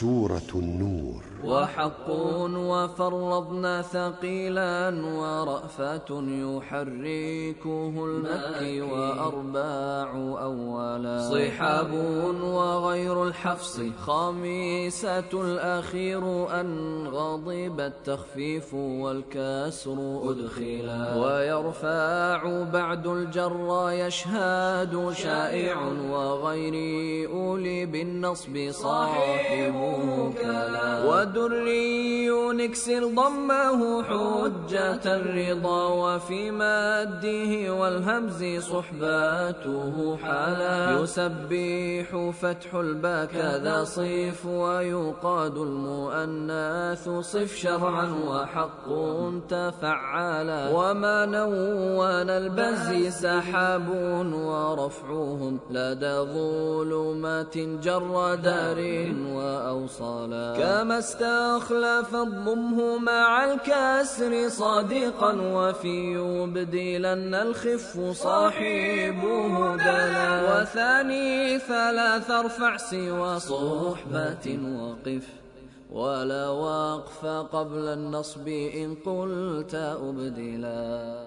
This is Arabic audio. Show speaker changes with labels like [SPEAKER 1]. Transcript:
[SPEAKER 1] سورة النور.
[SPEAKER 2] وحق وفرضنا ثقيلا ورأفة يحركه المكي وأرباع أولا صحاب وغير الحفص. خامسة الأخير أن غضب التخفيف والكسر أدخلا ويرفع بعد الجر يشهد شائع وغير أولي بالنصب صاحبه كلا. ودري نكسر ضمه حجة الرضا وفي مده والهمز صحباته حالا. يسبح فتح الباء كذا صيف ويقاد المؤنث صف شرعا وحق تفعلا. وما نون البز سحاب ورفعهم لدى ظلمات جر دار وأوصالا. كما استخلف الضمه مع الكسر صادقا وفي يبدلن الخف صاحبه دلا. وثاني ثلاث ارفع سوى صحبة وقف. ولا وقف قبل النصب إن قلت أبدلا.